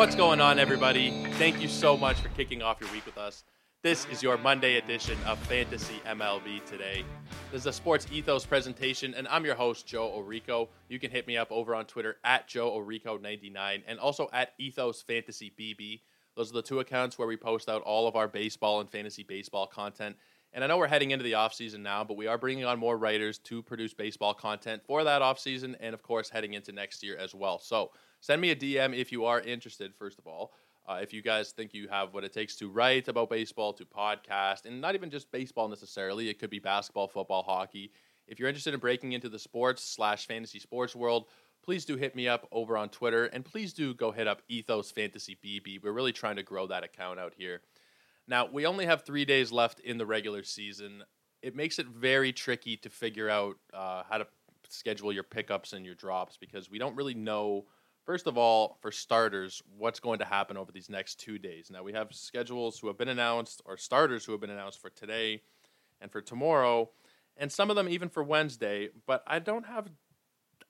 What's going on, everybody? Thank you so much for kicking off your week with us. This is your Monday edition of Fantasy MLB Today. This is a Sports Ethos presentation, and I'm your host, Joe Orico. You can hit me up over on Twitter at Joe Orico99 and also at Ethos Fantasy BB. Those are the two accounts where we post out all of our baseball and fantasy baseball content. And I know we're heading into the offseason now, but we are bringing on more writers to produce baseball content for that offseason and, of course, heading into next year as well. So send me a DM if you are interested, first of all. Uh, if you guys think you have what it takes to write about baseball, to podcast, and not even just baseball necessarily, it could be basketball, football, hockey. If you're interested in breaking into the sports slash fantasy sports world, please do hit me up over on Twitter, and please do go hit up Ethos Fantasy BB. We're really trying to grow that account out here. Now, we only have three days left in the regular season. It makes it very tricky to figure out uh, how to schedule your pickups and your drops because we don't really know, first of all, for starters, what's going to happen over these next two days. Now, we have schedules who have been announced, or starters who have been announced for today and for tomorrow, and some of them even for Wednesday, but I don't have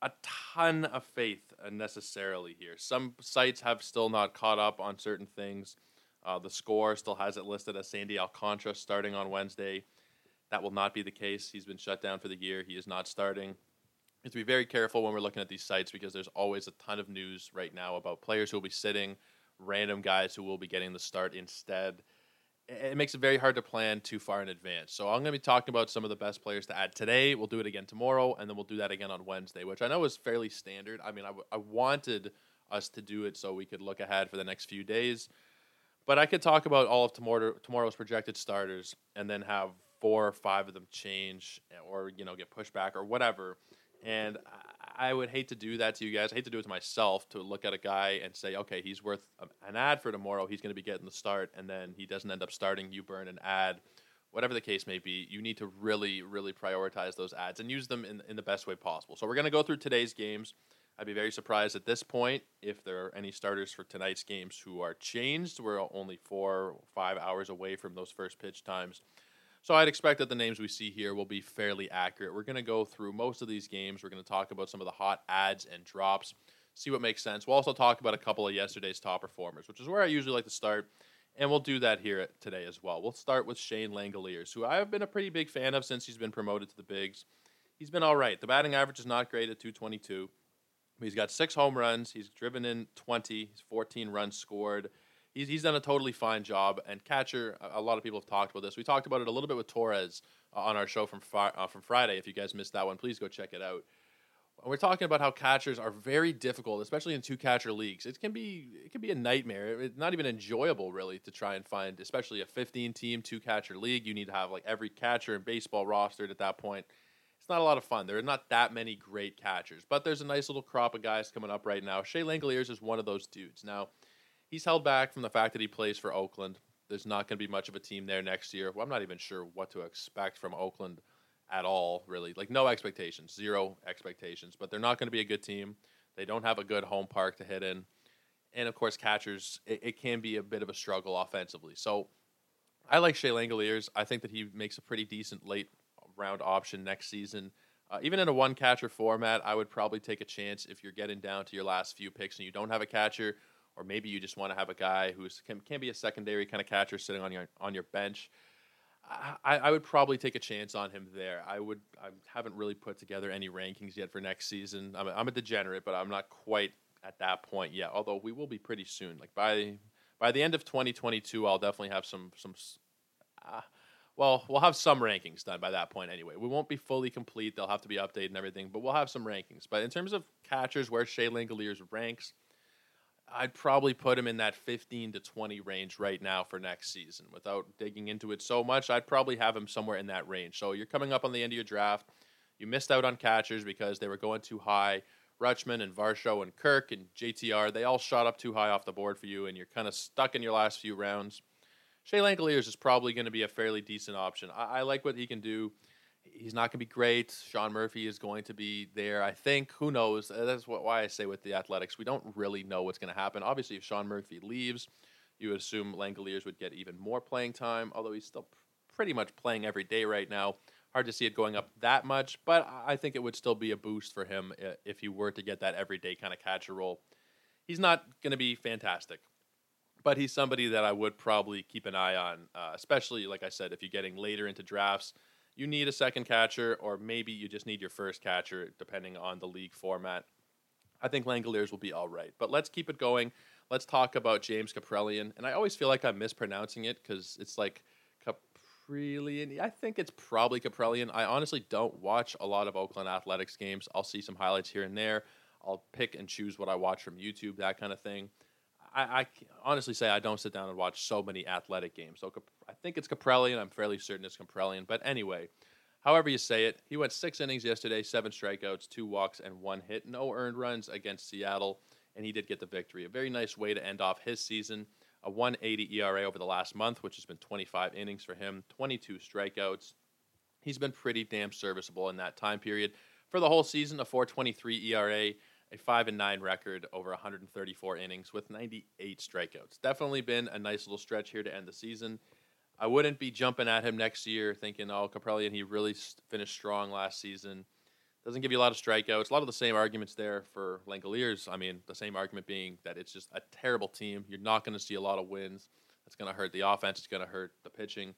a ton of faith uh, necessarily here. Some sites have still not caught up on certain things. Uh, the score still has it listed as Sandy Alcantara starting on Wednesday. That will not be the case. He's been shut down for the year. He is not starting. You have to be very careful when we're looking at these sites because there's always a ton of news right now about players who will be sitting, random guys who will be getting the start instead. It makes it very hard to plan too far in advance. So I'm going to be talking about some of the best players to add today. We'll do it again tomorrow, and then we'll do that again on Wednesday, which I know is fairly standard. I mean, I, w- I wanted us to do it so we could look ahead for the next few days. But I could talk about all of tomorrow, tomorrow's projected starters and then have four or five of them change or you know get pushed back or whatever. And I would hate to do that to you guys. I hate to do it to myself to look at a guy and say, okay, he's worth an ad for tomorrow. He's going to be getting the start, and then he doesn't end up starting. You burn an ad, whatever the case may be. You need to really, really prioritize those ads and use them in in the best way possible. So we're going to go through today's games. I'd be very surprised at this point if there are any starters for tonight's games who are changed. We're only four or five hours away from those first pitch times. So I'd expect that the names we see here will be fairly accurate. We're going to go through most of these games. We're going to talk about some of the hot ads and drops, see what makes sense. We'll also talk about a couple of yesterday's top performers, which is where I usually like to start. And we'll do that here today as well. We'll start with Shea Langeliers, who I have been a pretty big fan of since he's been promoted to the bigs. He's been all right. The batting average is not great at 222. He's got six home runs. He's driven in 20. He's 14 runs scored. He's, he's done a totally fine job. And catcher, a lot of people have talked about this. We talked about it a little bit with Torres uh, on our show from uh, from Friday. If you guys missed that one, please go check it out. We're talking about how catchers are very difficult, especially in two catcher leagues. It can be it can be a nightmare. It's not even enjoyable really to try and find, especially a 15 team two catcher league. You need to have like every catcher in baseball rostered at that point It's not a lot of fun. There are not that many great catchers, but there's a nice little crop of guys coming up right now. Shea Langeliers is one of those dudes. Now, he's held back from the fact that he plays for Oakland. There's not going to be much of a team there next year. Well, I'm not even sure what to expect from Oakland at all, really. Like, no expectations, zero expectations, but they're not going to be a good team. They don't have a good home park to hit in. And of course, catchers, it, it can be a bit of a struggle offensively. So I like Shea Langeliers. I think that he makes a pretty decent late round option next season. Uh, even in a one catcher format, I would probably take a chance if you're getting down to your last few picks and you don't have a catcher, or maybe you just want to have a guy who can, can be a secondary kind of catcher sitting on your on your bench. I, I would probably take a chance on him there. I would. I haven't really put together any rankings yet for next season. I'm a, I'm a degenerate, but I'm not quite at that point yet. Although we will be pretty soon. Like by by the end of 2022, I'll definitely have some some. Uh, well, we'll have some rankings done by that point anyway. We won't be fully complete; they'll have to be updated and everything, but we'll have some rankings. But in terms of catchers, where Shea Langeliers ranks, I'd probably put him in that 15 to 20 range right now for next season. Without digging into it so much, I'd probably have him somewhere in that range. So you're coming up on the end of your draft. You missed out on catchers because they were going too high. Rutschman and Varsho and Kirk and JTR, they all shot up too high off the board for you, and you're kind of stuck in your last few rounds. Shea Langeliers is probably going to be a fairly decent option. I, I like what he can do. He's not going to be great. Sean Murphy is going to be there. I think. Who knows? Uh, that's what, why I say with the Athletics, we don't really know what's going to happen. Obviously, if Sean Murphy leaves, you would assume Langeliers would get even more playing time. Although he's still pretty much playing every day right now. Hard to see it going up that much, but I think it would still be a boost for him uh, if he were to get that everyday kind of catcher role He's not going to be fantastic, but he's somebody that I would probably keep an eye on, uh, especially, like I said, if you're getting later into drafts. You need a second catcher, or maybe you just need your first catcher, depending on the league format. I think Langeliers will be all right. But let's keep it going. Let's talk about James Kaprielian. And I always feel like I'm mispronouncing it because it's like Caprellian. I think it's probably Caprellian. I honestly don't watch a lot of Oakland Athletics games. I'll see some highlights here and there. I'll pick and choose what I watch from YouTube, that kind of thing. I, I honestly say I don't sit down and watch so many athletic games. So I think it's Kaprielian. I'm fairly certain it's Kaprielian. But anyway, however you say it, he went six innings yesterday, seven strikeouts, two walks, and one hit. No earned runs against Seattle, and he did get the victory. A very nice way to end off his season. A 180 ERA over the last month, which has been 25 innings for him, 22 strikeouts. He's been pretty damn serviceable in that time period. For the whole season, a 423 ERA, a 5 and 9 record over 134 innings with 98 strikeouts. Definitely been a nice little stretch here to end the season. I wouldn't be jumping at him next year thinking, oh, and he really finished strong last season. Doesn't give you a lot of strikeouts. A lot of the same arguments there for Langeliers. I mean, the same argument being that it's just a terrible team. You're not going to see a lot of wins. That's going to hurt the offense. It's going to hurt the pitching.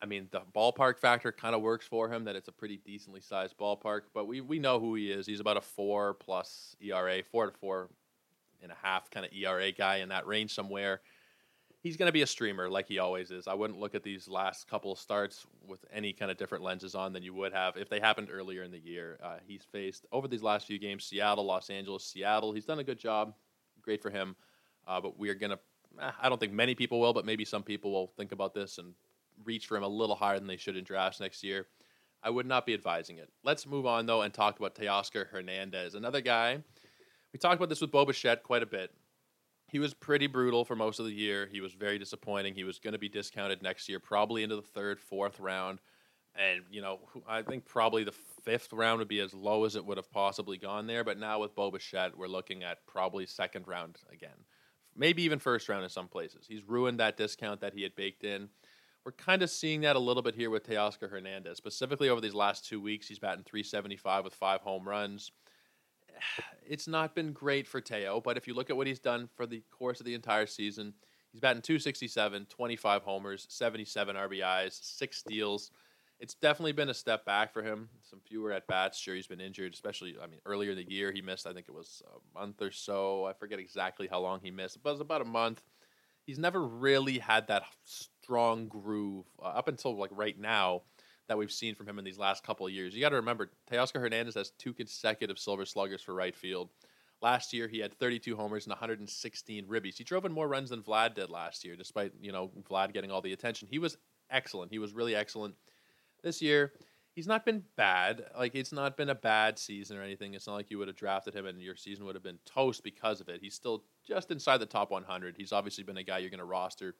I mean, the ballpark factor kind of works for him. That it's a pretty decently sized ballpark. But we we know who he is. He's about a four plus ERA, four to four and a half kind of ERA guy in that range somewhere he's going to be a streamer like he always is. I wouldn't look at these last couple of starts with any kind of different lenses on than you would have if they happened earlier in the year. Uh, he's faced over these last few games Seattle, Los Angeles, Seattle. He's done a good job. Great for him. Uh, but we are going to, eh, I don't think many people will, but maybe some people will think about this and reach for him a little higher than they should in drafts next year. I would not be advising it. Let's move on, though, and talk about Teoscar Hernandez, another guy. We talked about this with Bo Bichette quite a bit he was pretty brutal for most of the year. He was very disappointing. He was going to be discounted next year, probably into the third, fourth round. And, you know, I think probably the fifth round would be as low as it would have possibly gone there. But now with Bo Bichette, we're looking at probably second round again. Maybe even first round in some places. He's ruined that discount that he had baked in. We're kind of seeing that a little bit here with Teoscar Hernandez. Specifically over these last two weeks, he's batting 375 with five home runs it's not been great for Teo, but if you look at what he's done for the course of the entire season, he's batting 267, 25 homers, 77 RBIs, six steals. It's definitely been a step back for him. Some fewer at bats. Sure, he's been injured, especially, I mean, earlier in the year, he missed, I think it was a month or so. I forget exactly how long he missed, but it was about a month. He's never really had that strong groove uh, up until like right now that we've seen from him in these last couple of years. You got to remember, Teoscar Hernandez has two consecutive Silver Sluggers for right field. Last year, he had 32 homers and 116 ribbies. He drove in more runs than Vlad did last year, despite you know Vlad getting all the attention. He was excellent. He was really excellent. This year, he's not been bad. Like it's not been a bad season or anything. It's not like you would have drafted him and your season would have been toast because of it. He's still just inside the top 100. He's obviously been a guy you're going to roster,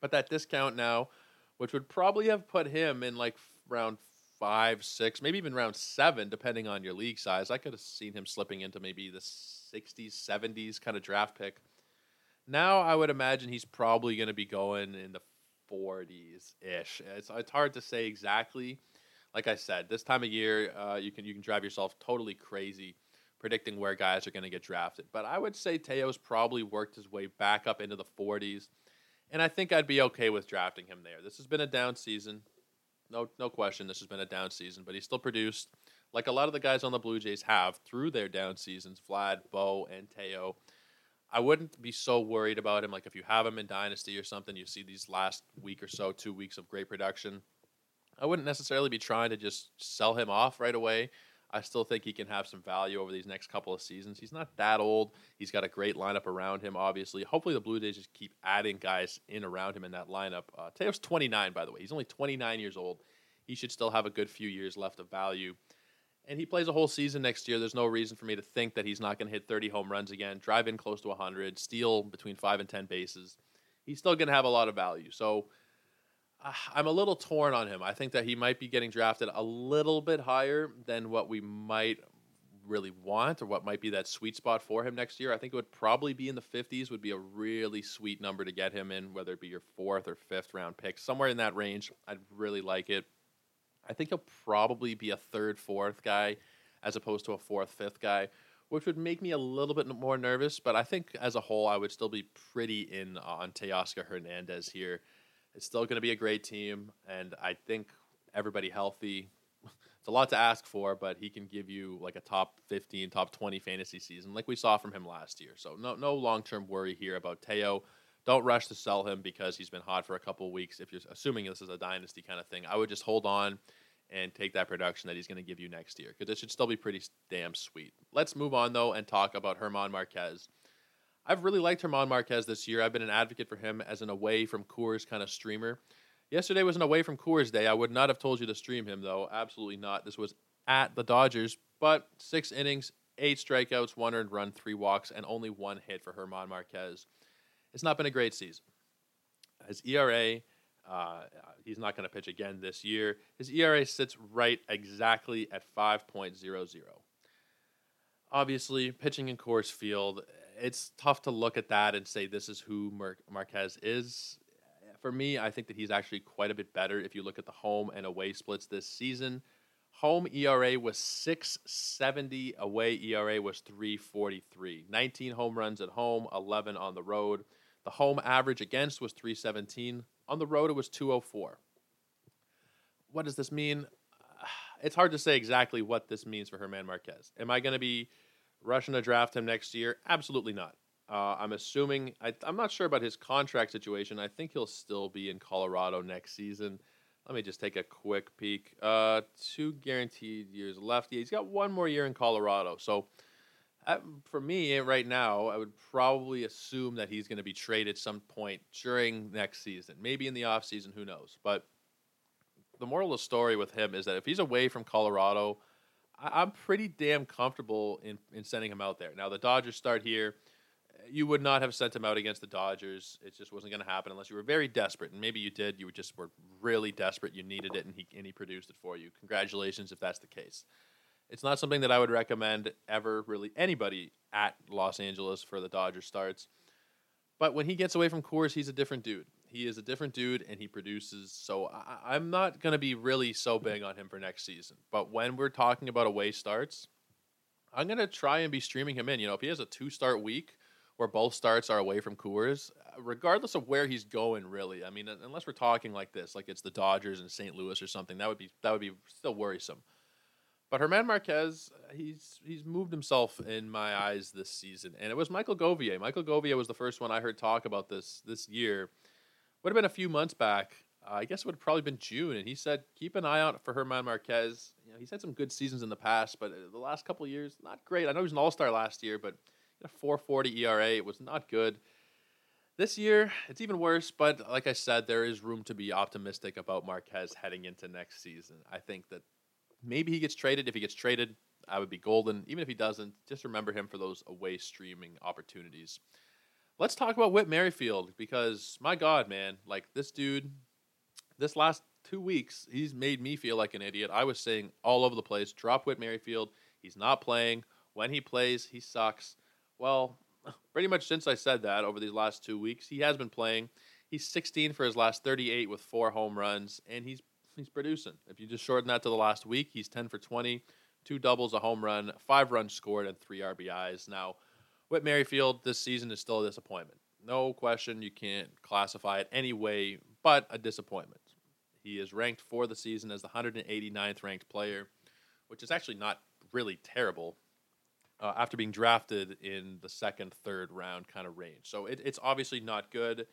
but that discount now which would probably have put him in like round five, six, maybe even round seven, depending on your league size. I could have seen him slipping into maybe the 60s, 70s kind of draft pick. Now I would imagine he's probably going to be going in the 40s ish. It's, it's hard to say exactly. Like I said, this time of year, uh, you can you can drive yourself totally crazy predicting where guys are going to get drafted. But I would say Teo's probably worked his way back up into the 40s and I think I'd be okay with drafting him there. This has been a down season, no no question. This has been a down season, but he's still produced like a lot of the guys on the Blue Jays have through their down seasons. Vlad, Bo, and Teo. I wouldn't be so worried about him. Like if you have him in Dynasty or something, you see these last week or so, two weeks of great production. I wouldn't necessarily be trying to just sell him off right away. I still think he can have some value over these next couple of seasons. He's not that old. He's got a great lineup around him, obviously. Hopefully, the Blue Jays just keep adding guys in around him in that lineup. Uh, Teo's 29, by the way. He's only 29 years old. He should still have a good few years left of value. And he plays a whole season next year. There's no reason for me to think that he's not going to hit 30 home runs again, drive in close to 100, steal between 5 and 10 bases. He's still going to have a lot of value. So, Ah, I'm a little torn on him. I think that he might be getting drafted a little bit higher than what we might really want or what might be that sweet spot for him next year. I think it would probably be in the 50s would be a really sweet number to get him in whether it be your fourth or fifth round pick. Somewhere in that range, I'd really like it. I think he'll probably be a third, fourth guy as opposed to a fourth, fifth guy, which would make me a little bit more nervous. But I think as a whole, I would still be pretty in on Teoscar Hernandez here. It's still going to be a great team, and I think everybody healthy. It's a lot to ask for, but he can give you like a top 15, top 20 fantasy season, like we saw from him last year. So no no long term worry here about Teo. Don't rush to sell him because he's been hot for a couple weeks. If you're assuming this is a dynasty kind of thing, I would just hold on and take that production that he's going to give you next year because it should still be pretty damn sweet. Let's move on though and talk about German Marquez. I've really liked German Marquez this year. I've been an advocate for him as an away from Coors kind of streamer. Yesterday was an away from Coors day. I would not have told you to stream him though. Absolutely not. This was at the Dodgers, but six innings, eight strikeouts, one earned run, three walks, and only one hit for German Marquez. It's not been a great season. His ERA uh, he's not going to pitch again this year. His ERA sits right exactly at 5.00. Obviously, pitching in Coors Field, it's tough to look at that and say this is who Mar- Marquez is. For me, I think that he's actually quite a bit better if you look at the home and away splits this season. Home ERA was 670, away ERA was 343. 19 home runs at home, 11 on the road. The home average against was 317. On the road, it was 204. What does this mean? It's hard to say exactly what this means for German Marquez. Am I going to be rushing to draft him next year? Absolutely not. Uh, I'm assuming, I, am not sure about his contract situation. I think he'll still be in Colorado next season. Let me just take a quick peek. Uh, two guaranteed years left. Yeah, he's got one more year in Colorado. So, for me right now, I would probably assume that he's going to be traded some point during next season, maybe in the offseason, who knows. But the moral of the story with him is that if he's away from Colorado, I- am pretty damn comfortable in, in sending him out there. Now, the Dodgers start here. You would not have sent him out against the Dodgers. It just wasn't going to happen unless you were very desperate. And maybe you did. You just were really desperate. You needed it, and he, and he produced it for you. Congratulations if that's the case. It's not something that I would recommend ever really anybody at Los Angeles for the Dodgers starts. But when he gets away from Coors, he's a different dude. He is a different dude, and he produces. So I, am not going to be really so big on him for next season. But when we're talking about away starts, I'm going to try and be streaming him in. You know, if he has a two start week where both starts are away from Coors, uh, regardless of where he's going, really. I mean, unless we're talking like this, like it's the Dodgers and St. Louis or something, that would be that would be still worrisome. But German Marquez, uh, he's he's moved himself in my eyes this season, and it was Michael Govier. Michael Govier was the first one I heard talk about this this year. Would have been a few months back. Uh, I guess it would have probably been June, and he said keep an eye out for German Marquez. You know, he's had some good seasons in the past, but the last couple years not great. I know he was an All Star last year, but a 4.40 ERA it was not good. This year, it's even worse, but like I said, there is room to be optimistic about Marquez heading into next season. I think that maybe he gets traded. If he gets traded, I would be golden. Even if he doesn't, just remember him for those away streaming opportunities. Let's talk about Whit Merrifield because my God, man, like this dude, this last two weeks, he's made me feel like an idiot. I was saying all over the place, drop Whit Merrifield. He's not playing. When he plays, he sucks. Well, pretty much since I said that over these last two weeks, he has been playing. He's 16 for his last 38 with four home runs, and he's he's producing. If you just shorten that to the last week, he's 10 for 20, two doubles, a home run, five runs scored, and three RBIs. Now, Whit Merrifield this season is still a disappointment. No question, you can't classify it any way but a disappointment. He is ranked for the season as the 189th ranked player, which is actually not really terrible uh, after being drafted in the second, third round kind of range. So it, it's obviously not good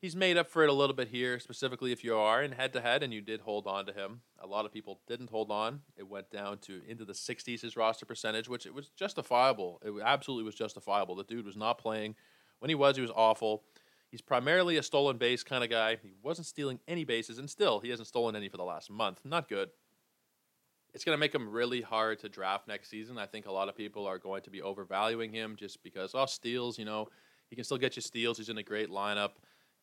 he's made up for it a little bit here, specifically if you are in head to head and you did hold on to him. A lot of people didn't hold on. It went down to into the 60s his roster percentage, which it was justifiable. It absolutely was justifiable. The dude was not playing. When he was, he was awful. He's primarily a stolen base kind of guy. He wasn't stealing any bases, and still, he hasn't stolen any for the last month. Not good. It's going to make him really hard to draft next season. I think a lot of people are going to be overvaluing him just because, oh, steals, you know, he can still get you steals. He's in a great lineup.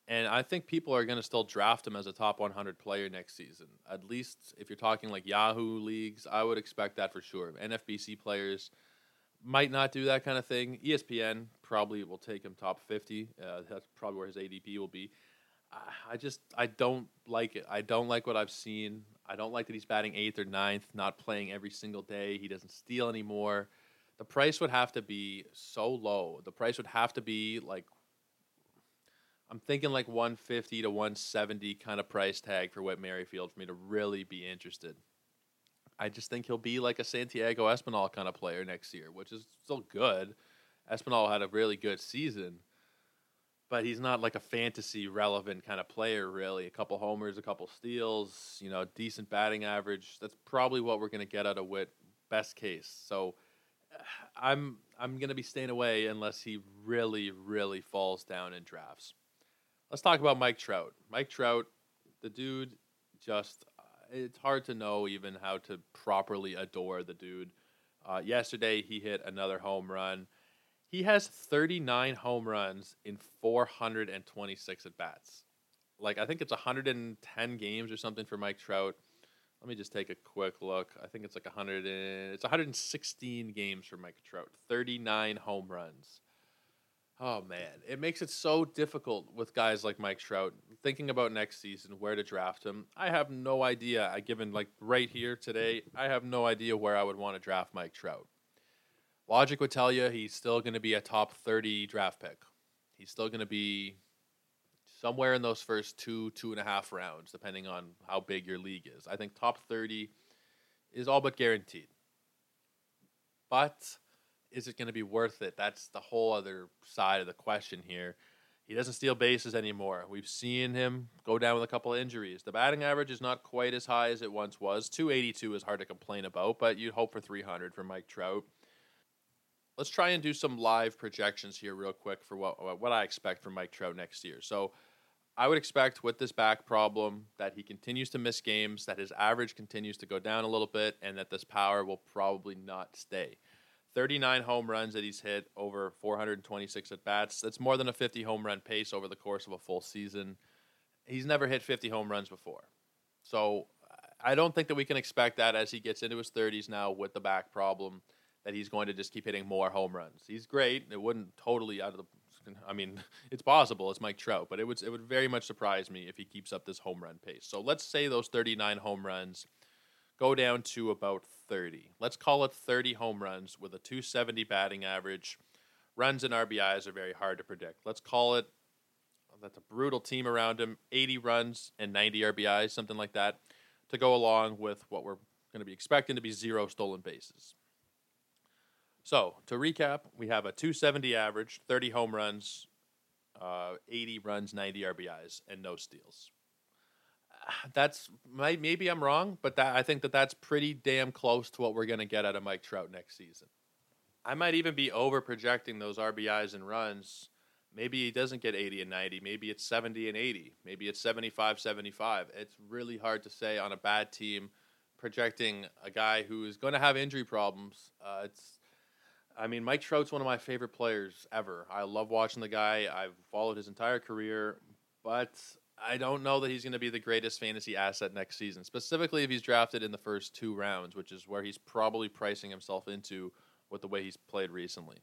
And I think people are going to still draft him as a top 100 player next season. At least if you're talking like Yahoo leagues, I would expect that for sure. NFBC players might not do that kind of thing. ESPN probably will take him top 50. Uh, that's probably where his ADP will be. I just I don't like it. I don't like what I've seen. I don't like that he's batting eighth or ninth, not playing every single day. He doesn't steal anymore. the price would have to be so low. The price would have to be like I'm thinking like 150 to 170 kind of price tag for Whit Merrifield for me to really be interested. I just think he'll be like a Santiago Espinal kind of player next year, which is still good. Espinal had a really good season, but he's not like a fantasy relevant kind of player, really. A couple homers, a couple steals, you know, decent batting average. That's probably what we're going to get out of Whit, best case. So I'm I'm going to be staying away unless he really, really falls down in drafts. Let's talk about Mike Trout. Mike Trout, the dude, just it's hard to know even how to properly adore the dude. Uh, yesterday, he hit another home run. He has 39 home runs in 426 at bats. Like, I think it's 110 games or something for Mike Trout. Let me just take a quick look. I think it's like 100 and, it's 116 games for Mike Trout. 39 home runs. Oh man, it makes it so difficult with guys like Mike Trout thinking about next season where to draft him. I have no idea. I given like right here today, I have no idea where I would want to draft Mike Trout. Logic would tell you he's still going to be a top 30 draft pick. He's still going to be somewhere in those first two, two and a half rounds, depending on how big your league is. I think top 30 is all but guaranteed. But is it going to be worth it? That's the whole other side of the question here. He doesn't steal bases anymore. We've seen him go down with a couple of injuries. The batting average is not quite as high as it once was. 282 is hard to complain about, but you'd hope for 300 for Mike Trout. Let's try and do some live projections here, real quick, for what what I expect from Mike Trout next year. So, I would expect with this back problem that he continues to miss games, that his average continues to go down a little bit, and that this power will probably not stay. 39 home runs that he's hit over 426 at bats. That's more than a 50 home run pace over the course of a full season. He's never hit 50 home runs before. So I don't think that we can expect that as he gets into his 30s now with the back problem that he's going to just keep hitting more home runs. He's great. It wouldn't totally out of the I mean, it's possible. It's Mike Trout, but it would it would very much surprise me if he keeps up this home run pace. So let's say those 39 home runs go down to about 30. Let's call it 30 home runs with a 270 batting average. Runs and RBIs are very hard to predict. Let's call it that's a brutal team around him 80 runs and 90 RBIs, something like that, to go along with what we're going to be expecting to be zero stolen bases. So, to recap, we have a 270 average, 30 home runs, uh, 80 runs, 90 RBIs, and no steals that's maybe I'm wrong, but that I think that that's pretty damn close to what we're going to get out of Mike Trout next season. I might even be over projecting those RBIs and runs. Maybe he doesn't get 80 and 90. Maybe it's 70 and 80. Maybe it's 75 75. It's really hard to say on a bad team projecting a guy who is going to have injury problems. Uh, it's I mean, Mike Trout's one of my favorite players ever. I love watching the guy. I've followed his entire career, but I don't know that he's going to be the greatest fantasy asset next season, specifically if he's drafted in the first two rounds, which is where he's probably pricing himself into with the way he's played recently.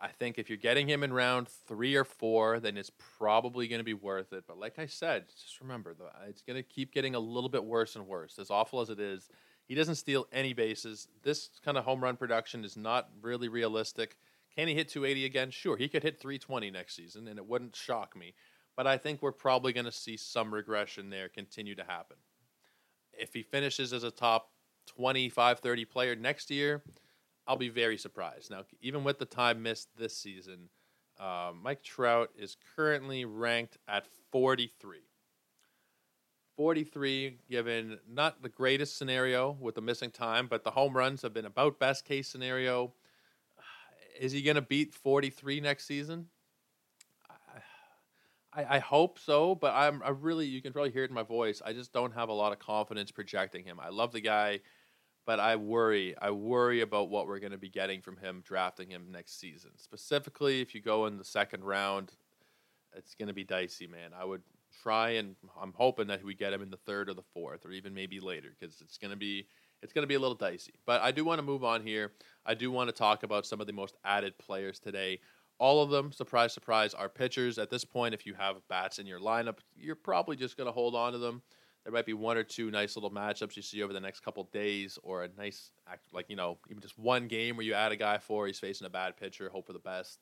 I think if you're getting him in round three or four, then it's probably going to be worth it. But like I said, just remember, uh, it's going to keep getting a little bit worse and worse. As awful as it is, he doesn't steal any bases. This kind of home run production is not really realistic. Can he hit 280 again? Sure, he could hit 320 next season, and it wouldn't shock me but I think we're probably going to see some regression there continue to happen. If he finishes as a top 25, 30 player next year, I'll be very surprised. Now, even with the time missed this season, uh, Mike Trout is currently ranked at 43. 43, given not the greatest scenario with the missing time, but the home runs have been about best case scenario. Is he going to beat 43 next season? I, I hope so, but I'm I really you can probably hear it in my voice. I just don't have a lot of confidence projecting him. I love the guy, but I worry. I worry about what we're going to be getting from him drafting him next season. Specifically, if you go in the second round, it's going to be dicey, man. I would try and I'm hoping that we get him in the third or the fourth, or even maybe later, because it's going to be it's going to be a little dicey. But I do want to move on here. I do want to talk about some of the most added players today. All of them, surprise, surprise, are pitchers. At this point, if you have bats in your lineup, you're probably just going to hold on to them. there might be one or two nice little matchups you see over the next couple days, or a nice, like, you know, even just one game where you add a guy for, he's facing a bad pitcher, hope for the best.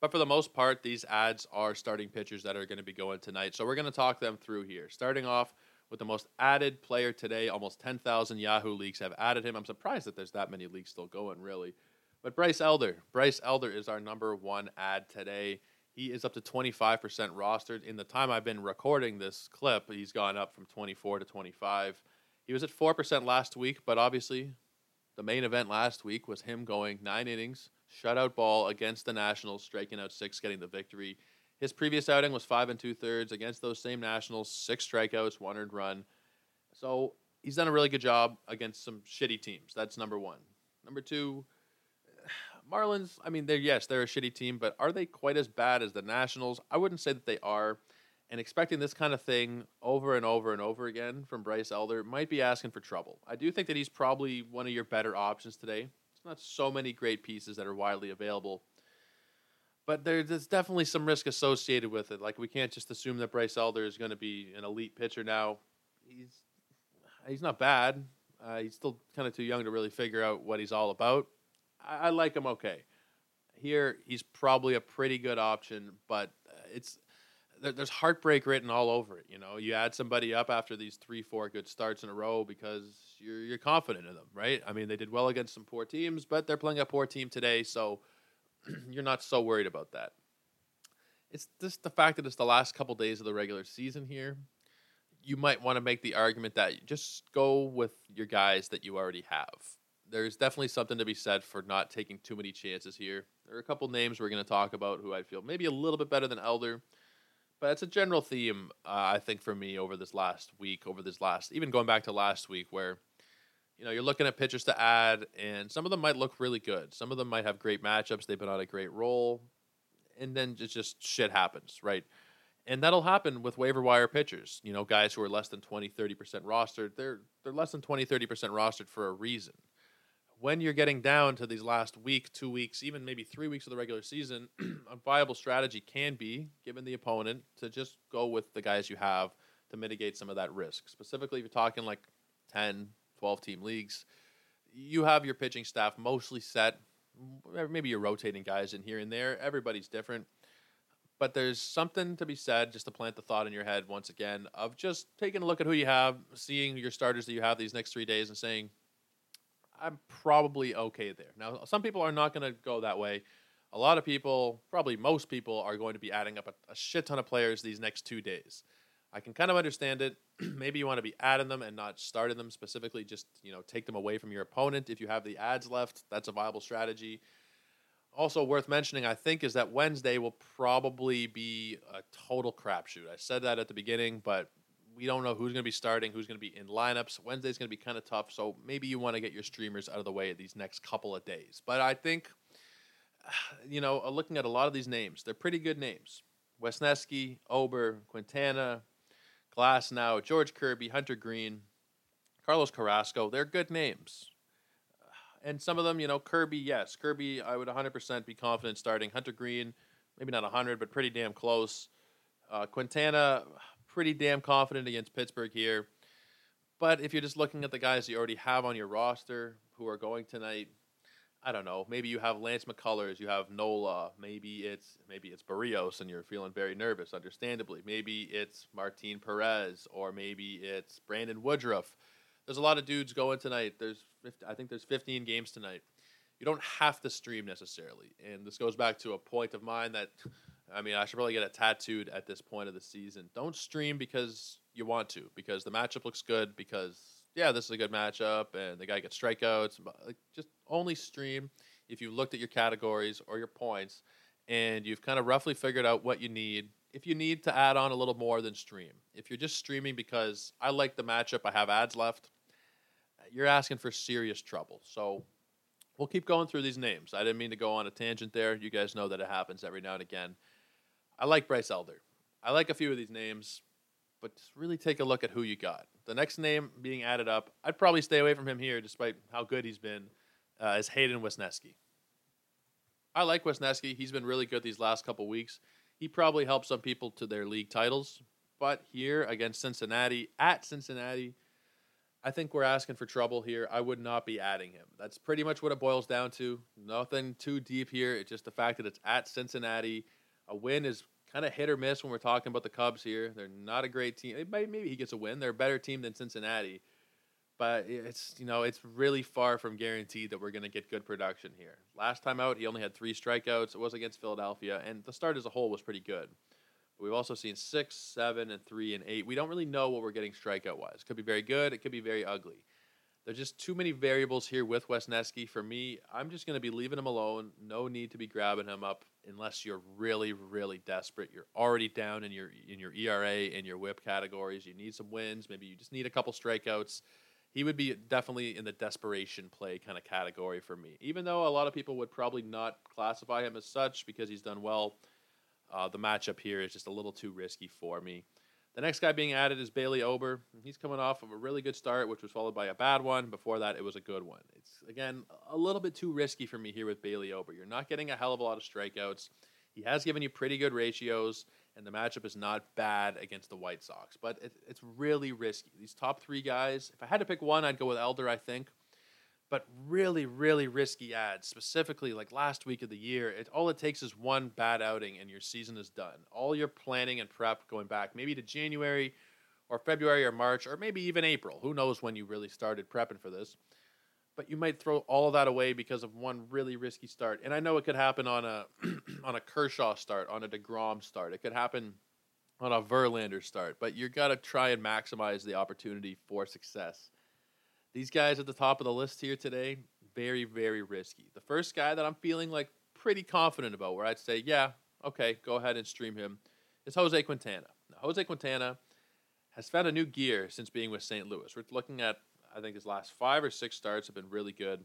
But for the most part, these ads are starting pitchers that are going to be going tonight. So we're going to talk them through here. Starting off with the most added player today, almost 10,000 Yahoo leagues have added him. I'm surprised that there's that many leagues still going, really. But Bryce Elder. Bryce Elder is our number one ad today. He is up to 25% rostered. In the time I've been recording this clip, he's gone up from 24 to 25. He was at 4% last week, but obviously the main event last week was him going nine innings, shutout ball against the Nationals, striking out six, getting the victory. His previous outing was five and two thirds against those same Nationals, six strikeouts, one earned run. So he's done a really good job against some shitty teams. That's number one. Number two, Marlins. I mean, they're yes, they're a shitty team, but are they quite as bad as the Nationals? I wouldn't say that they are. And expecting this kind of thing over and over and over again from Bryce Elder might be asking for trouble. I do think that he's probably one of your better options today. It's not so many great pieces that are widely available but there's definitely some risk associated with it. Like we can't just assume that Bryce Elder is going to be an elite pitcher now. He's he's not bad. Uh, he's still kind of too young to really figure out what he's all about. I, I, like him okay. Here, he's probably a pretty good option, but uh, it's there, there's heartbreak written all over it. You know, you add somebody up after these three, four good starts in a row because you're you're confident in them, right? I mean, they did well against some poor teams, but they're playing a poor team today, so you're not so worried about that. It's just the fact that it's the last couple days of the regular season here. You might want to make the argument that just go with your guys that you already have. There's definitely something to be said for not taking too many chances here. There are a couple names we're going to talk about who I feel maybe a little bit better than Elder, but it's a general theme, uh, I think, for me over this last week, over this last, even going back to last week, where you know, you're looking at pitchers to add, and some of them might look really good. Some of them might have great matchups. They've been on a great roll, and then it's just shit happens, right? And that'll happen with waiver wire pitchers. You know, guys who are less than 20, 30% rostered, they're they're less than 20, 30% rostered for a reason. When you're getting down to these last week, two weeks, even maybe three weeks of the regular season, a viable strategy can be, given the opponent, to just go with the guys you have to mitigate some of that risk. Specifically, if you're talking like 10, 12 team leagues, you have your pitching staff mostly set. Maybe you're rotating guys in here and there. Everybody's different. But there's something to be said, just to plant the thought in your head once again, of just taking a look at who you have, seeing your starters that you have these next three days, and saying, I'm probably okay there. Now, some people are not going to go that way. A lot of people, probably most people, are going to be adding up a, a shit ton of players these next two days. I can kind of understand it. Maybe you want to be adding them and not starting them specifically. Just you know, take them away from your opponent. If you have the ads left, that's a viable strategy. Also worth mentioning, I think, is that Wednesday will probably be a total crapshoot. I said that at the beginning, but we don't know who's going to be starting, who's going to be in lineups. Wednesday's going to be kind of tough, so maybe you want to get your streamers out of the way these next couple of days. But I think, you know, looking at a lot of these names, they're pretty good names. Wesneski, Ober, Quintana, Glasnow, George Kirby, Hunter Greene, Carlos Carrasco. They're good names. And some of them, you know, Kirby, yes. Kirby, I would 100% be confident starting. Hunter Greene, maybe not 100, but pretty damn close. Uh, Quintana, pretty damn confident against Pittsburgh here. But if you're just looking at the guys you already have on your roster who are going tonight, I don't know. Maybe you have Lance McCullers, you have Nola. Maybe it's maybe it's Berrios, and you're feeling very nervous, understandably. Maybe it's Martin Perez, or maybe it's Brandon Woodruff. There's a lot of dudes going tonight. There's 50, I think there's 15 games tonight. You don't have to stream necessarily, and this goes back to a point of mine that I mean I should probably get it tattooed at this point of the season. Don't stream because you want to, because the matchup looks good, because yeah, this is a good matchup, and the guy gets strikeouts. Like, just only stream if you looked at your categories or your points, and you've kind of roughly figured out what you need. If you need to add on a little more than stream, if you're just streaming because I like the matchup, I have ads left, you're asking for serious trouble. So we'll keep going through these names. I didn't mean to go on a tangent there. You guys know that it happens every now and again. I like Bryce Elder. I like a few of these names but just really take a look at who you got. The next name being added up, I'd probably stay away from him here, despite how good he's been, uh, is Hayden Wesneski. I like Wesneski. He's been really good these last couple weeks. He probably helped some people to their league titles, but here against Cincinnati, at Cincinnati, I think we're asking for trouble here. I would not be adding him. That's pretty much what it boils down to. Nothing too deep here. It's just the fact that it's at Cincinnati. A win is kind of hit or miss when we're talking about the Cubs here. They're not a great team. Maybe he gets a win. They're a better team than Cincinnati. But it's you know it's really far from guaranteed that we're going to get good production here. Last time out, he only had three strikeouts. It was against Philadelphia, and the start as a whole was pretty good. We've also seen six, seven, and three and eight. We don't really know what we're getting strikeout wise. Could be very good. It could be very ugly. There's just too many variables here with Wesneski. For me, I'm just going to be leaving him alone. No need to be grabbing him up unless you're really, really desperate. You're already down in your in your ERA and your WHIP categories. You need some wins. Maybe you just need a couple strikeouts. He would be definitely in the desperation play kind of category for me. Even though a lot of people would probably not classify him as such because he's done well uh, the matchup here is just a little too risky for me. The next guy being added is Bailey Ober. He's coming off of a really good start, which was followed by a bad one. Before that, it was a good one. It's, again, a little bit too risky for me here with Bailey Ober. You're not getting a hell of a lot of strikeouts. He has given you pretty good ratios, and the matchup is not bad against the White Sox, but it, it's really risky. These top three guys, if I had to pick one, I'd go with Elder, I think but really, really risky ads. Specifically, like last week of the year, it, all it takes is one bad outing and your season is done. All your planning and prep going back maybe to January or February or March or maybe even April. Who knows when you really started prepping for this? But you might throw all of that away because of one really risky start. And I know it could happen on a on a Kershaw start, on a Degrom start. It could happen on a Verlander start. But you got to try and maximize the opportunity for success. These guys at the top of the list here today, very, very risky. The first guy that I'm feeling like pretty confident about, where I'd say, yeah, okay, go ahead and stream him, is Jose Quintana. Now, Jose Quintana has found a new gear since being with St. Louis. We're looking at, I think his last five or six starts have been really good.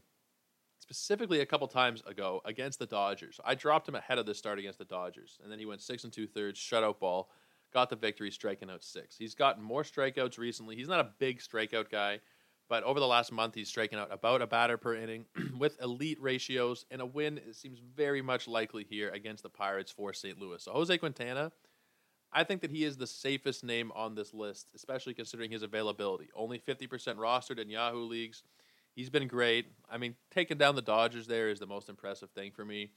Specifically, a couple times ago against the Dodgers, I dropped him ahead of the start against the Dodgers, and then he went six and two thirds, shutout ball, got the victory, striking out six. He's gotten more strikeouts recently. He's not a big strikeout guy. But over the last month, he's striking out about a batter per inning with elite ratios, and a win seems very much likely here against the Pirates for St. Louis. So Jose Quintana, I think that he is the safest name on this list, especially considering his availability. Only 50% rostered in Yahoo leagues. He's been great. I mean, taking down the Dodgers there is the most impressive thing for me.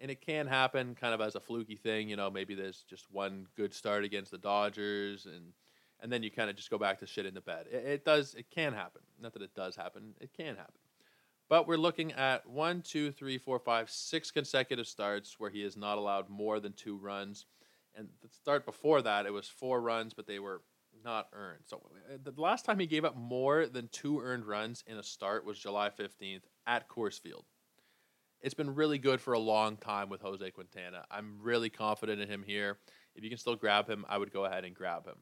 And it can happen kind of as a fluky thing. You know, maybe there's just one good start against the Dodgers and – and then you kind of just go back to shit in the bed. It, it, does, it can happen. Not that it does happen, it can happen. But we're looking at one, two, three, four, five, six consecutive starts where he is not allowed more than two runs. And the start before that, it was four runs, but they were not earned. So uh, the last time he gave up more than two earned runs in a start was July 15th at Coors Field. It's been really good for a long time with Jose Quintana. I'm really confident in him here. If you can still grab him, I would go ahead and grab him.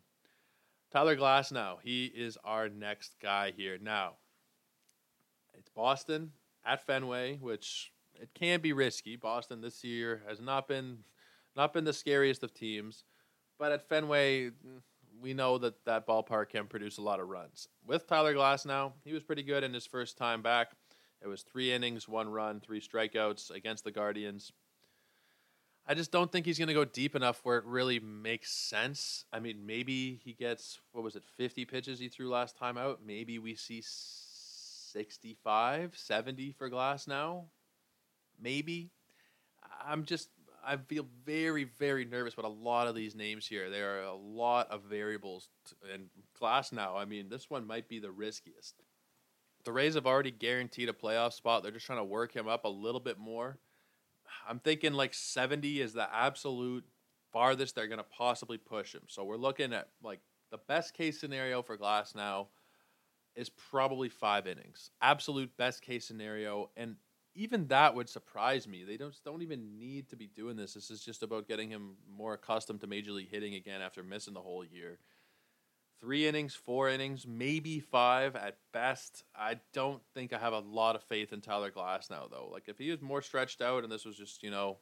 Tyler Glasnow. he is our next guy here. Now, it's Boston at Fenway, which it can be risky. Boston this year has not been not been the scariest of teams, but at Fenway, we know that that ballpark can produce a lot of runs. With Tyler Glasnow, he was pretty good in his first time back. It was three innings, one run, three strikeouts against the Guardians. I just don't think he's going to go deep enough where it really makes sense. I mean, maybe he gets what was it, 50 pitches he threw last time out. Maybe we see 65, 70 for Glasnow. Maybe. I'm just I feel very very nervous about a lot of these names here. There are a lot of variables and Glasnow. I mean, this one might be the riskiest. The Rays have already guaranteed a playoff spot. They're just trying to work him up a little bit more. I'm thinking like 70 is the absolute farthest they're going to possibly push him. So we're looking at like the best case scenario for Glasnow is probably five innings. Absolute best case scenario. And even that would surprise me. They don't don't even need to be doing this. This is just about getting him more accustomed to major league hitting again after missing the whole year three innings, four innings, maybe five at best. I don't think I have a lot of faith in Tyler Glasnow, though. Like, if he was more stretched out and this was just, you know,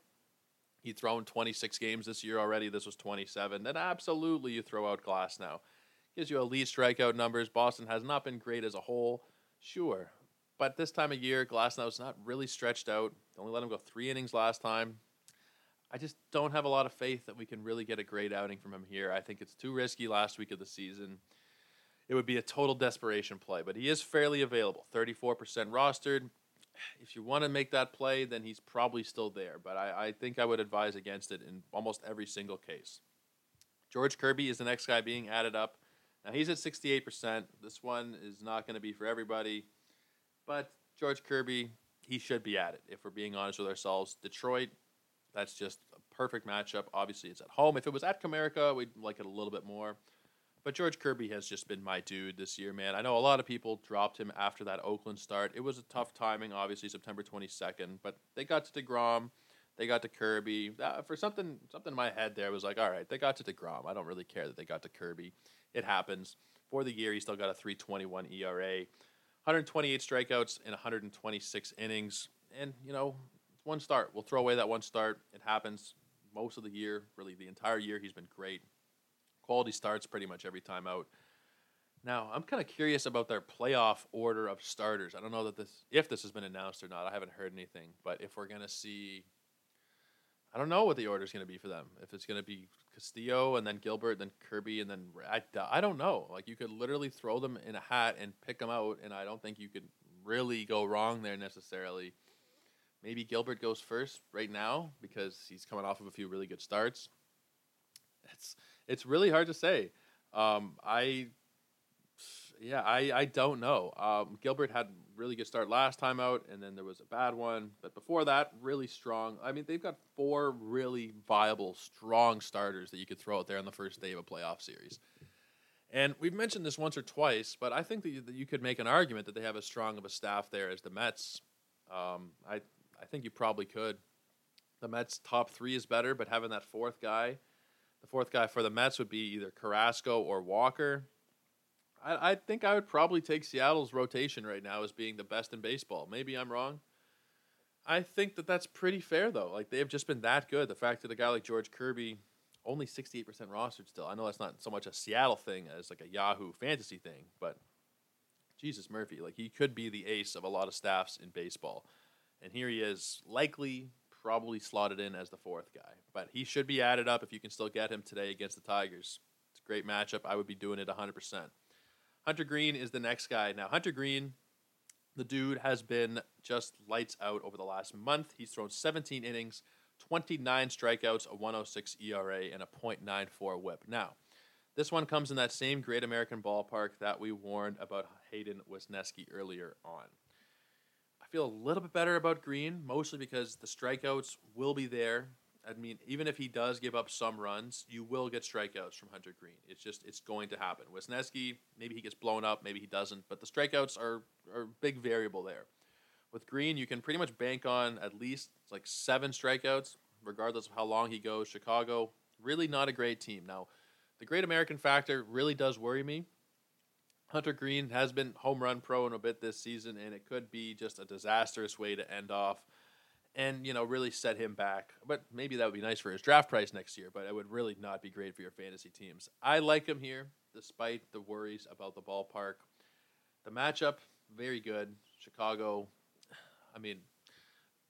he'd thrown 26 games this year already, this was 27, then absolutely you throw out Glasnow. Gives you elite strikeout numbers. Boston has not been great as a whole, sure. But this time of year, Glasnow is not really stretched out. Only let him go three innings last time. I just don't have a lot of faith that we can really get a great outing from him here. I think it's too risky last week of the season. It would be a total desperation play, but he is fairly available. 34% rostered. If you want to make that play, then he's probably still there, but I, I think I would advise against it in almost every single case. George Kirby is the next guy being added up. Now he's at 68%. This one is not going to be for everybody, but George Kirby, he should be at it if we're being honest with ourselves. Detroit, that's just a perfect matchup. Obviously, it's at home. If it was at Comerica, we'd like it a little bit more. But George Kirby has just been my dude this year, man. I know a lot of people dropped him after that Oakland start. It was a tough timing, obviously, September 22nd, but they got to DeGrom. They got to Kirby. For something something in my head there was like, all right, they got to DeGrom. I don't really care that they got to Kirby. It happens. For the year, he still got a 321 ERA, 128 strikeouts in 126 innings. And, you know, one start. We'll throw away that one start. It happens most of the year, really the entire year. He's been great. Quality starts pretty much every time out. Now, I'm kind of curious about their playoff order of starters. I don't know that this if this has been announced or not. I haven't heard anything, but if we're going to see I don't know what the order is going to be for them. If it's going to be Castillo and then Gilbert, then Kirby, and then I, I don't know. Like you could literally throw them in a hat and pick them out, and I don't think you could really go wrong there necessarily. Maybe Gilbert goes first right now because he's coming off of a few really good starts. It's it's really hard to say. Um, I yeah, I, I don't know. Um, Gilbert had really good start last time out, and then there was a bad one. But before that, really strong. I mean, they've got four really viable, strong starters that you could throw out there on the first day of a playoff series. And we've mentioned this once or twice, but I think that you, that you could make an argument that they have as strong of a staff there as the Mets. Um, I I think you probably could. The Mets' top three is better, but having that fourth guy, the fourth guy for the Mets would be either Carrasco or Walker. I, I think I would probably take Seattle's rotation right now as being the best in baseball. Maybe I'm wrong. I think that that's pretty fair though. Like they have just been that good. The fact that a guy like George Kirby, only 68% rostered still. I know that's not so much a Seattle thing as like a Yahoo fantasy thing, but Jesus Murphy, like he could be the ace of a lot of staffs in baseball. And here he is, likely probably slotted in as the fourth guy. But he should be added up if you can still get him today against the Tigers. It's a great matchup. I would be doing it 100%. Hunter Greene is the next guy. Now, Hunter Greene, the dude has been just lights out over the last month. He's thrown 17 innings, 29 strikeouts, a 106 ERA, and a .94 whip. Now, this one comes in that same Great American ballpark that we warned about Hayden Wesneski earlier on. Feel a little bit better about Greene, mostly because the strikeouts will be there. I mean, even if he does give up some runs, you will get strikeouts from Hunter Greene. It's just it's going to happen. Wesneski, maybe he gets blown up, maybe he doesn't, but the strikeouts are are a big variable there. With Greene, you can pretty much bank on at least like seven strikeouts, regardless of how long he goes. Chicago, really not a great team. Now, the Great American factor really does worry me. Hunter Greene has been home run prone a bit this season, and it could be just a disastrous way to end off and you know really set him back. But maybe that would be nice for his draft price next year. But it would really not be great for your fantasy teams. I like him here, despite the worries about the ballpark. The matchup very good. Chicago, I mean,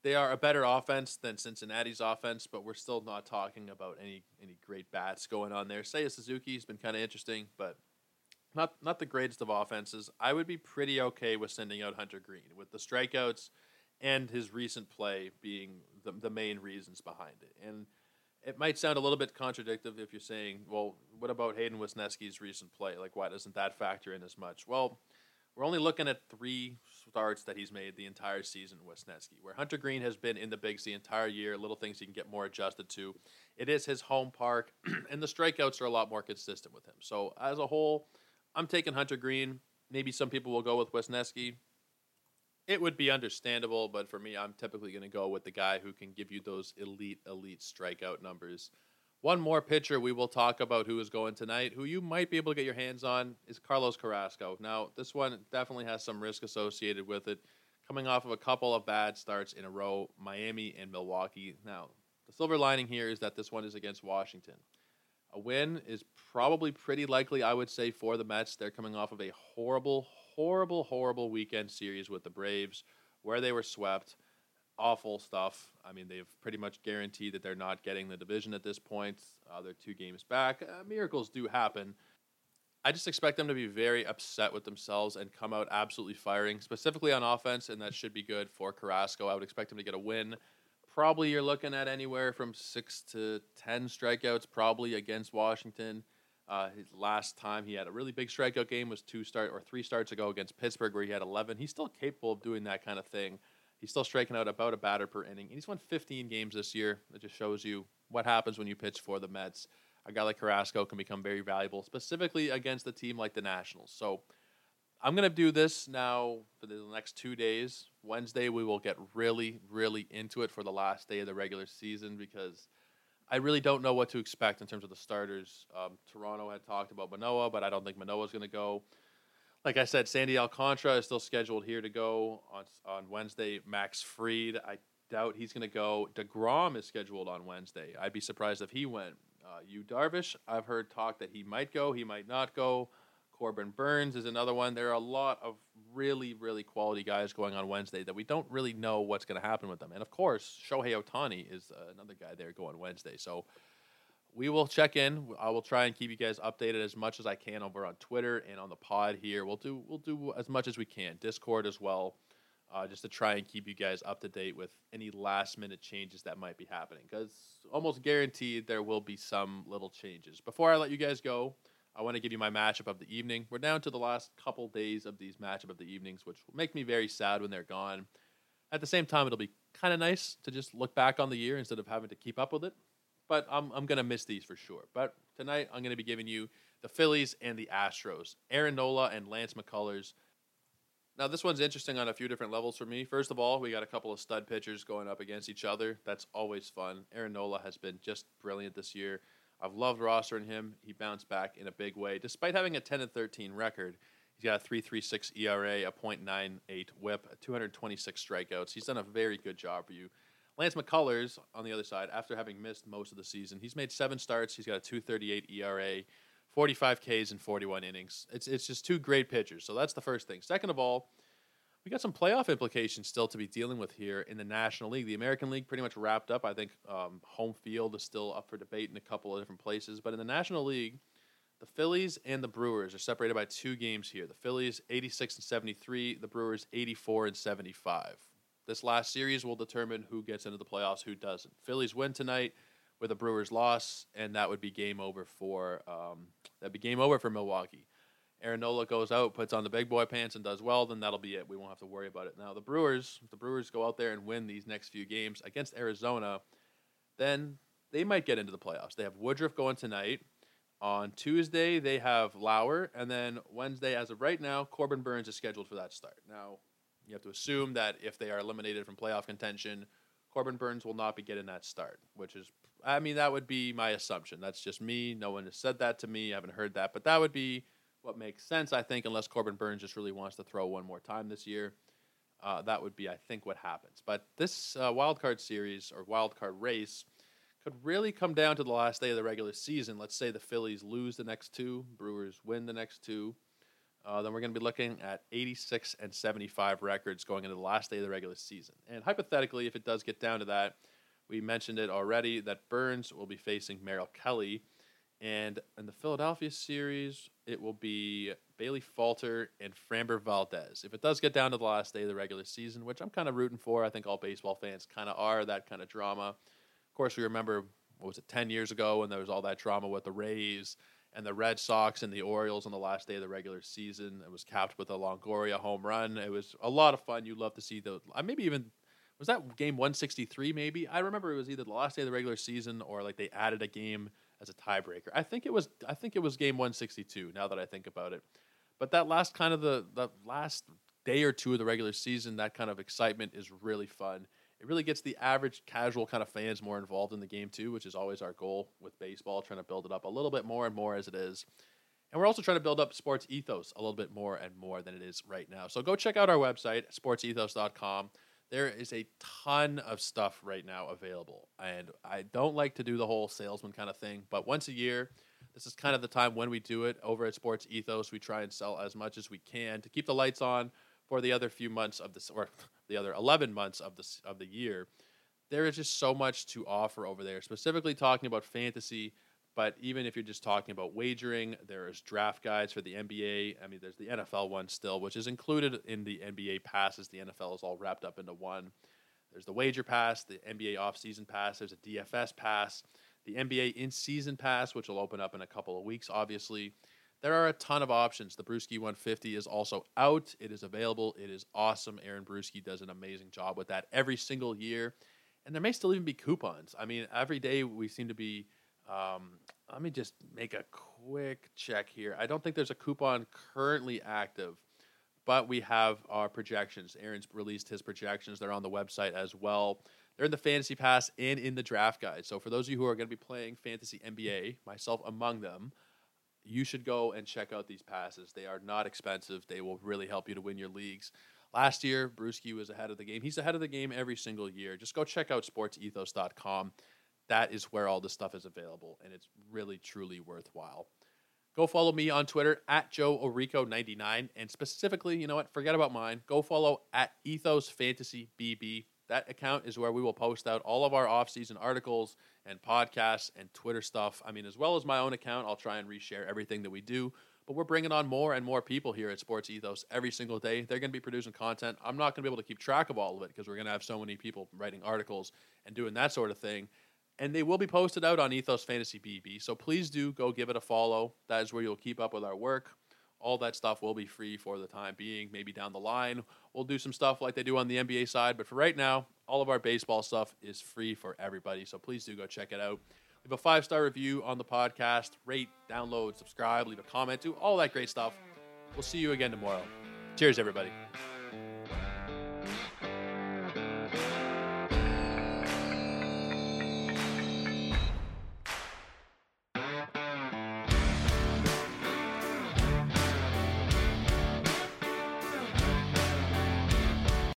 they are a better offense than Cincinnati's offense, but we're still not talking about any any great bats going on there. Seiya Suzuki's been kind of interesting, but not not the greatest of offenses. I would be pretty okay with sending out Hunter Greene with the strikeouts and his recent play being the, the main reasons behind it. And it might sound a little bit contradictory if you're saying, well, what about Hayden Wesneski's recent play? Like, why doesn't that factor in as much? Well, we're only looking at three starts that he's made the entire season, Wesneski, where Hunter Greene has been in the bigs the entire year, little things he can get more adjusted to. It is his home park, and the strikeouts are a lot more consistent with him. So, as a whole, I'm taking Hunter Greene. Maybe some people will go with Wesneski it would be understandable, but for me, I'm typically going to go with the guy who can give you those elite, elite strikeout numbers. One more pitcher we will talk about who is going tonight, who you might be able to get your hands on, is Carlos Carrasco. Now, this one definitely has some risk associated with it, coming off of a couple of bad starts in a row, Miami and Milwaukee. Now, the silver lining here is that this one is against Washington. A win is probably pretty likely, I would say, for the Mets. They're coming off of a horrible, horrible, horrible weekend series with the Braves where they were swept. awful stuff. I mean, they've pretty much guaranteed that they're not getting the division at this point. Uh, they're two games back. Uh, miracles do happen. I just expect them to be very upset with themselves and come out absolutely firing, specifically on offense, and that should be good for Carrasco. I would expect him to get a win. Probably you're looking at anywhere from six to 10 strikeouts, probably against Washington. Uh, his last time he had a really big strikeout game was two start or three starts ago against Pittsburgh, where he had 11. He's still capable of doing that kind of thing. He's still striking out about a batter per inning. And he's won 15 games this year. It just shows you what happens when you pitch for the Mets. A guy like Carrasco can become very valuable, specifically against a team like the Nationals. So I'm going to do this now for the next two days. Wednesday, we will get really, really into it for the last day of the regular season because I really don't know what to expect in terms of the starters. Um, Toronto had talked about Manoah, but I don't think Manoah is going to go. Like I said, Sandy Alcantara is still scheduled here to go on on Wednesday. Max Fried, I doubt he's going to go. Degrom is scheduled on Wednesday. I'd be surprised if he went. Uh, Darvish, I've heard talk that he might go, he might not go. Corbin Burnes is another one. There are a lot of really, really quality guys going on Wednesday that we don't really know what's going to happen with them. And of course, Shohei Ohtani is uh, another guy there going Wednesday. So we will check in. I will try and keep you guys updated as much as I can over on Twitter and on the pod here. We'll do we'll do as much as we can. Discord as well, uh, just to try and keep you guys up to date with any last minute changes that might be happening. Because almost guaranteed there will be some little changes. Before I let you guys go. I want to give you my matchup of the evening. We're down to the last couple days of these matchup of the evenings, which will make me very sad when they're gone. At the same time, it'll be kind of nice to just look back on the year instead of having to keep up with it. But I'm, I'm going to miss these for sure. But tonight, I'm going to be giving you the Phillies and the Astros, Aaron Nola and Lance McCullers. Now, this one's interesting on a few different levels for me. First of all, we got a couple of stud pitchers going up against each other. That's always fun. Aaron Nola has been just brilliant this year. I've loved rostering him. He bounced back in a big way. Despite having a 10 and 13 record, he's got a 3.36 ERA, a .98 WHIP, 226 strikeouts. He's done a very good job for you. Lance McCullers on the other side, after having missed most of the season, he's made seven starts. He's got a 2.38 ERA, 45 Ks in 41 innings. It's it's just two great pitchers. So that's the first thing. Second of all we got some playoff implications still to be dealing with here in the National League. The American League pretty much wrapped up. I think um, home field is still up for debate in a couple of different places. But in the National League, the Phillies and the Brewers are separated by two games here. The Phillies 86 and 73, the Brewers 84 and 75. This last series will determine who gets into the playoffs, who doesn't. Phillies win tonight with a Brewers loss, and that would be game over for um, that'd be game over for Milwaukee. Aaron Nola goes out, puts on the big boy pants, and does well, then that'll be it. We won't have to worry about it. Now, the Brewers, if the Brewers go out there and win these next few games against Arizona, then they might get into the playoffs. They have Woodruff going tonight. On Tuesday, they have Lauer, and then Wednesday, as of right now, Corbin Burnes is scheduled for that start. Now, you have to assume that if they are eliminated from playoff contention, Corbin Burnes will not be getting that start, which is, I mean, that would be my assumption. That's just me. No one has said that to me. I haven't heard that, but that would be what makes sense, I think, unless Corbin Burnes just really wants to throw one more time this year. Uh, that would be, I think, what happens. But this uh, wild card series or wild card race could really come down to the last day of the regular season. Let's say the Phillies lose the next two, Brewers win the next two. Uh, then we're going to be looking at 86 and 75 records going into the last day of the regular season. And hypothetically, if it does get down to that, we mentioned it already that Burnes will be facing Merrill Kelly and in the Philadelphia series, it will be Bailey Falter and Framber Valdez. If it does get down to the last day of the regular season, which I'm kind of rooting for, I think all baseball fans kind of are that kind of drama. Of course, we remember what was it, 10 years ago when there was all that drama with the Rays and the Red Sox and the Orioles on the last day of the regular season. It was capped with a Longoria home run. It was a lot of fun. You'd love to see the uh, maybe even was that game 163 maybe? I remember it was either the last day of the regular season or like they added a game as a tiebreaker. I think it was I think it was game 162 now that I think about it. But that last kind of the the last day or two of the regular season, that kind of excitement is really fun. It really gets the average casual kind of fans more involved in the game too, which is always our goal with baseball, trying to build it up a little bit more and more as it is. And we're also trying to build up sports ethos a little bit more and more than it is right now. So go check out our website, sportsethos.com there is a ton of stuff right now available. And I don't like to do the whole salesman kind of thing, but once a year, this is kind of the time when we do it over at Sports Ethos. We try and sell as much as we can to keep the lights on for the other few months of this, or the other 11 months of the of the year. There is just so much to offer over there. Specifically talking about fantasy, but even if you're just talking about wagering, there's draft guides for the NBA. I mean, there's the NFL one still, which is included in the NBA passes. The NFL is all wrapped up into one. There's the wager pass, the NBA off-season pass. There's a DFS pass, the NBA in-season pass, which will open up in a couple of weeks. Obviously, there are a ton of options. The Bruski 150 is also out. It is available. It is awesome. Aaron Bruski does an amazing job with that every single year, and there may still even be coupons. I mean, every day we seem to be um, let me just make a quick check here. I don't think there's a coupon currently active, but we have our projections. Aaron's released his projections. They're on the website as well. They're in the Fantasy Pass and in the Draft Guide. So for those of you who are going to be playing Fantasy NBA, myself among them, you should go and check out these passes. They are not expensive. They will really help you to win your leagues. Last year, Bruski was ahead of the game. He's ahead of the game every single year. Just go check out sportsethos.com that is where all this stuff is available, and it's really truly worthwhile. Go follow me on Twitter at Joe Orico99, and specifically, you know what? Forget about mine. Go follow at Ethos Fantasy BB. That account is where we will post out all of our off-season articles and podcasts and Twitter stuff. I mean, as well as my own account, I'll try and reshare everything that we do. But we're bringing on more and more people here at Sports Ethos every single day. They're going to be producing content. I'm not going to be able to keep track of all of it because we're going to have so many people writing articles and doing that sort of thing and they will be posted out on Ethos Fantasy BB. So please do go give it a follow. That is where you'll keep up with our work. All that stuff will be free for the time being. Maybe down the line, we'll do some stuff like they do on the NBA side. But for right now, all of our baseball stuff is free for everybody. So please do go check it out. Leave a five star review on the podcast. Rate, download, subscribe, leave a comment, do all that great stuff. We'll see you again tomorrow. Cheers, everybody.